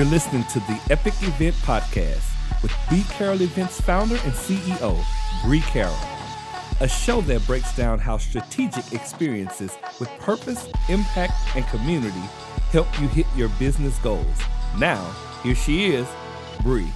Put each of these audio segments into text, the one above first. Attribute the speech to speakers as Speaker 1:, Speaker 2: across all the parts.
Speaker 1: You're listening to the Epic Event Podcast with B Carroll Events founder and CEO, Bree Carroll. A show that breaks down how strategic experiences with purpose, impact, and community help you hit your business goals. Now, here she is, Bree.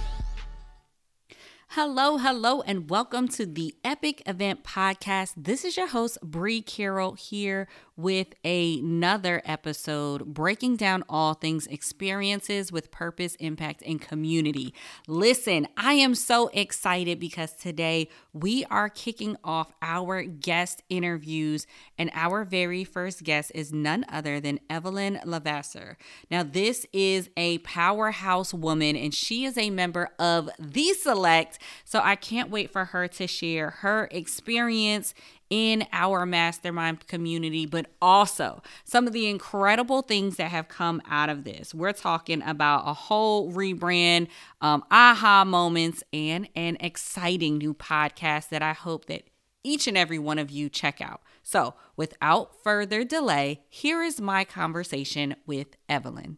Speaker 2: Hello, hello, and welcome to the Epic Event Podcast. This is your host, Bree Carroll, here with another episode breaking down all things experiences with purpose, impact, and community. Listen, I am so excited because today we are kicking off our guest interviews, and our very first guest is none other than Evelyn LeVasseur. Now, this is a powerhouse woman, and she is a member of The Select. So I can't wait for her to share her experience in our mastermind community, but also some of the incredible things that have come out of this. We're talking about a whole rebrand, um, aha moments, and an exciting new podcast that I hope that each and every one of you check out. So, without further delay, here is my conversation with Evelyn.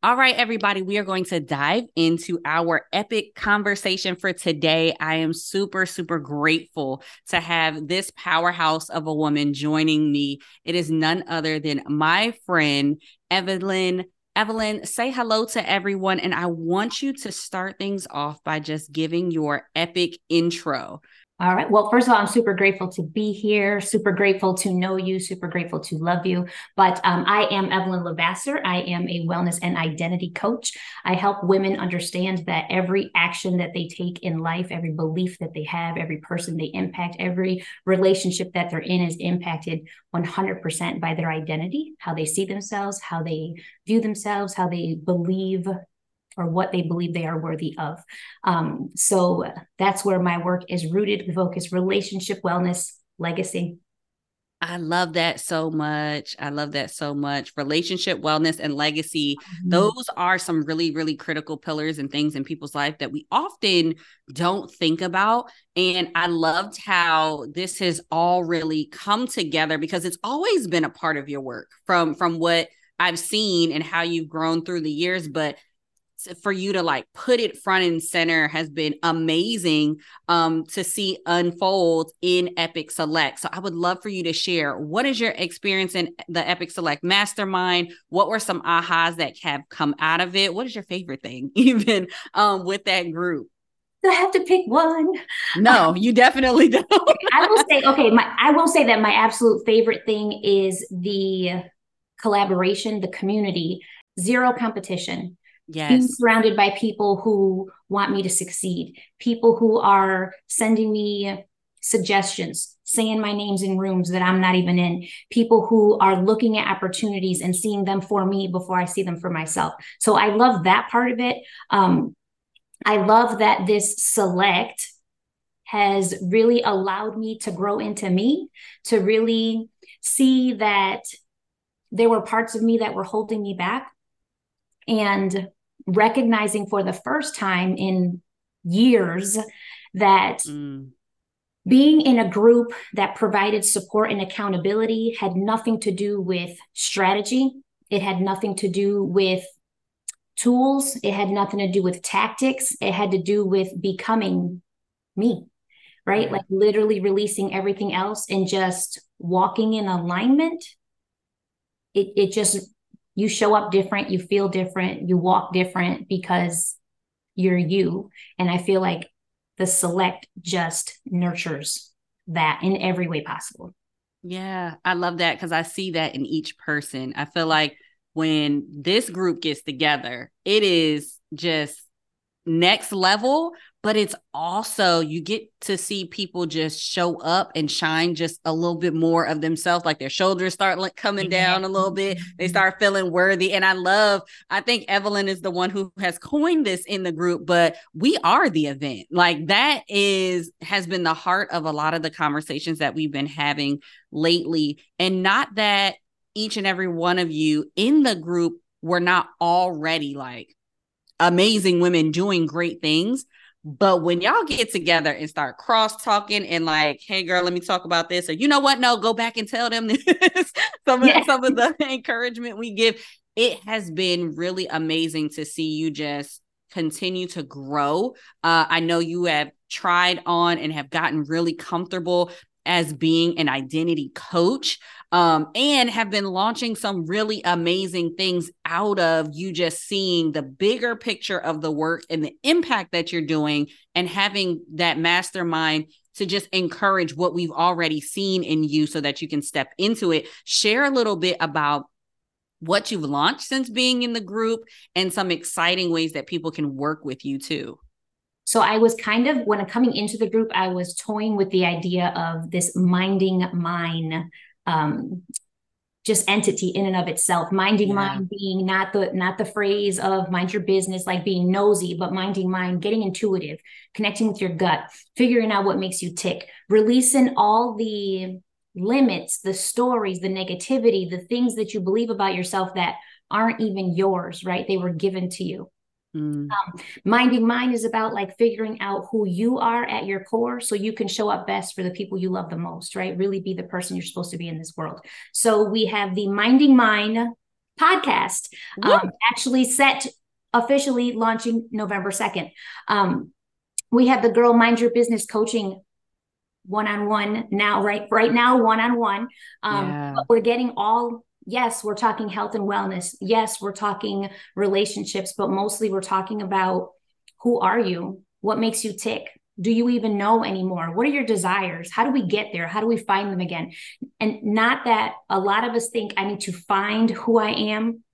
Speaker 2: All right, everybody, we are going to dive into our epic conversation for today. I am super, super grateful to have this powerhouse of a woman joining me. It is none other than my friend, Evelyn. Evelyn, say hello to everyone. And I want you to start things off by just giving your epic intro.
Speaker 3: All right. Well, first of all, I'm super grateful to be here, super grateful to know you, super grateful to love you. But um, I am Evelyn LeVasseur. I am a wellness and identity coach. I help women understand that every action that they take in life, every belief that they have, every person they impact, every relationship that they're in is impacted 100% by their identity, how they see themselves, how they view themselves, how they believe or what they believe they are worthy of. Um, so that's where my work is rooted. We focus relationship wellness, legacy.
Speaker 2: I love that so much. I love that so much. Relationship, wellness, and legacy. Mm-hmm. Those are some really, really critical pillars and things in people's life that we often don't think about. And I loved how this has all really come together because it's always been a part of your work from from what I've seen and how you've grown through the years. But for you to like put it front and center has been amazing um to see unfold in epic select. So i would love for you to share what is your experience in the epic select mastermind? What were some ahas that have come out of it? What is your favorite thing even um with that group?
Speaker 3: I have to pick one.
Speaker 2: No, you definitely don't.
Speaker 3: I will say, okay, my I will say that my absolute favorite thing is the collaboration, the community, zero competition
Speaker 2: yes. being
Speaker 3: surrounded by people who want me to succeed, people who are sending me suggestions, saying my names in rooms that I'm not even in, people who are looking at opportunities and seeing them for me before I see them for myself. So I love that part of it. Um, I love that this select has really allowed me to grow into me, to really see that there were parts of me that were holding me back. And recognizing for the first time in years that mm. being in a group that provided support and accountability had nothing to do with strategy. It had nothing to do with tools. It had nothing to do with tactics. It had to do with becoming me, right? Like literally releasing everything else and just walking in alignment. It, it just you show up different, you feel different, you walk different because you're you. And I feel like the select just nurtures that in every way possible.
Speaker 2: Yeah, I love that because I see that in each person. I feel like when this group gets together, it is just next level but it's also you get to see people just show up and shine just a little bit more of themselves like their shoulders start like coming down a little bit. They start feeling worthy. And i love i think evelyn is the one who has coined this in the group but we are the event. Like that is has been the heart of a lot of the conversations that we've been having lately. And not that each and every one of you in the group were not already like amazing women doing great things but when y'all get together and start cross talking and like, hey girl, let me talk about this, or you know what? No, go back and tell them this. some of some of the encouragement we give, it has been really amazing to see you just continue to grow. Uh, I know you have tried on and have gotten really comfortable as being an identity coach um, and have been launching some really amazing things out of you just seeing the bigger picture of the work and the impact that you're doing and having that mastermind to just encourage what we've already seen in you so that you can step into it. Share a little bit about what you've launched since being in the group and some exciting ways that people can work with you too.
Speaker 3: So I was kind of when I'm coming into the group, I was toying with the idea of this minding mine um, just entity in and of itself. Minding yeah. mind being not the not the phrase of mind your business like being nosy but minding mind getting intuitive connecting with your gut figuring out what makes you tick releasing all the limits the stories the negativity the things that you believe about yourself that aren't even yours right? They were given to you Mm. Um, minding mind is about like figuring out who you are at your core so you can show up best for the people you love the most, right? Really be the person you're supposed to be in this world. So we have the Minding Mine podcast um, actually set officially launching November 2nd. Um, we have the Girl Mind Your Business coaching one-on-one now right right now one-on-one um yeah. we're getting all yes, we're talking health and wellness. Yes, we're talking relationships, but mostly we're talking about who are you? What makes you tick? Do you even know anymore? What are your desires? How do we get there? How do we find them again? And not that a lot of us think I need to find who I am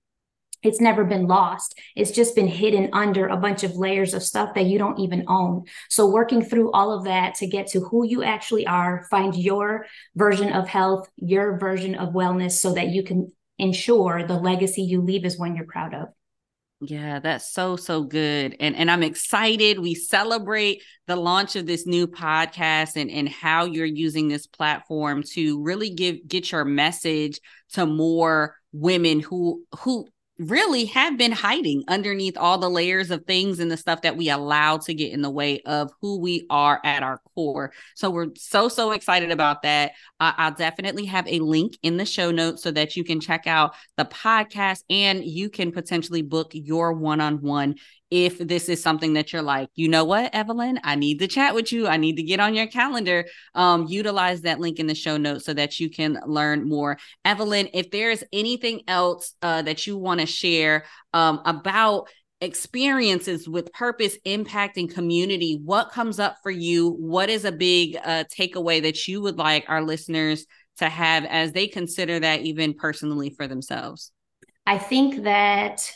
Speaker 3: it's never been lost. It's just been hidden under a bunch of layers of stuff that you don't even own. So, working through all of that to get to who you actually are, find your version of health, your version of wellness, so that you can ensure the legacy you leave is one you're proud of.
Speaker 2: Yeah, that's so so good. And and I'm excited. We celebrate the launch of this new podcast and and how you're using this platform to really give get your message to more women who who really have been hiding underneath all the layers of things and the stuff that we allow to get in the way of who we are at our core. So we're so, so excited about that. Uh, I'll definitely have a link in the show notes so that you can check out the podcast and you can potentially book your one on one if this is something that you're like, you know what, Evelyn, I need to chat with you. I need to get on your calendar. Um, utilize that link in the show notes so that you can learn more. Evelyn, if there's anything else uh, that you want to share um, about experiences with purpose, impact, and community, what comes up for you? What is a big uh, takeaway that you would like our listeners to have as they consider that even personally for themselves?
Speaker 3: I think that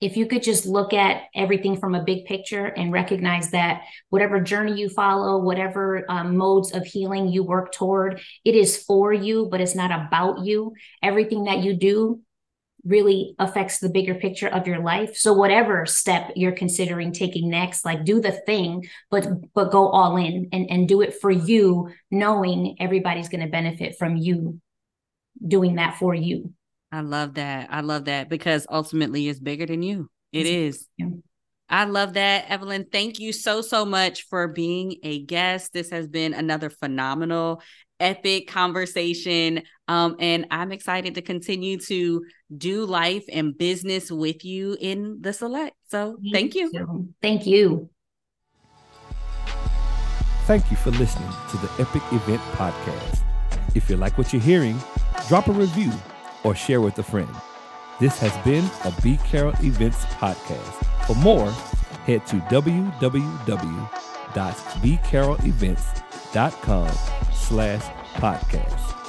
Speaker 3: if you could just look at everything from a big picture and recognize that whatever journey you follow, whatever um, modes of healing you work toward, it is for you, but it's not about you. Everything that you do really affects the bigger picture of your life. So whatever step you're considering taking next, like do the thing, but but go all in and, and do it for you, knowing everybody's going to benefit from you doing that for you.
Speaker 2: I love that. I love that because ultimately it's bigger than you. It is. Yeah. I love that. Evelyn, thank you so, so much for being a guest. This has been another phenomenal, epic conversation. Um, and I'm excited to continue to do life and business with you in the select. So thank, thank you.
Speaker 3: you. Thank you.
Speaker 1: Thank you for listening to the Epic Event Podcast. If you like what you're hearing, drop a review or share with a friend. This has been a B Carroll Events podcast. For more, head to www.bcarrollevents.com slash podcast.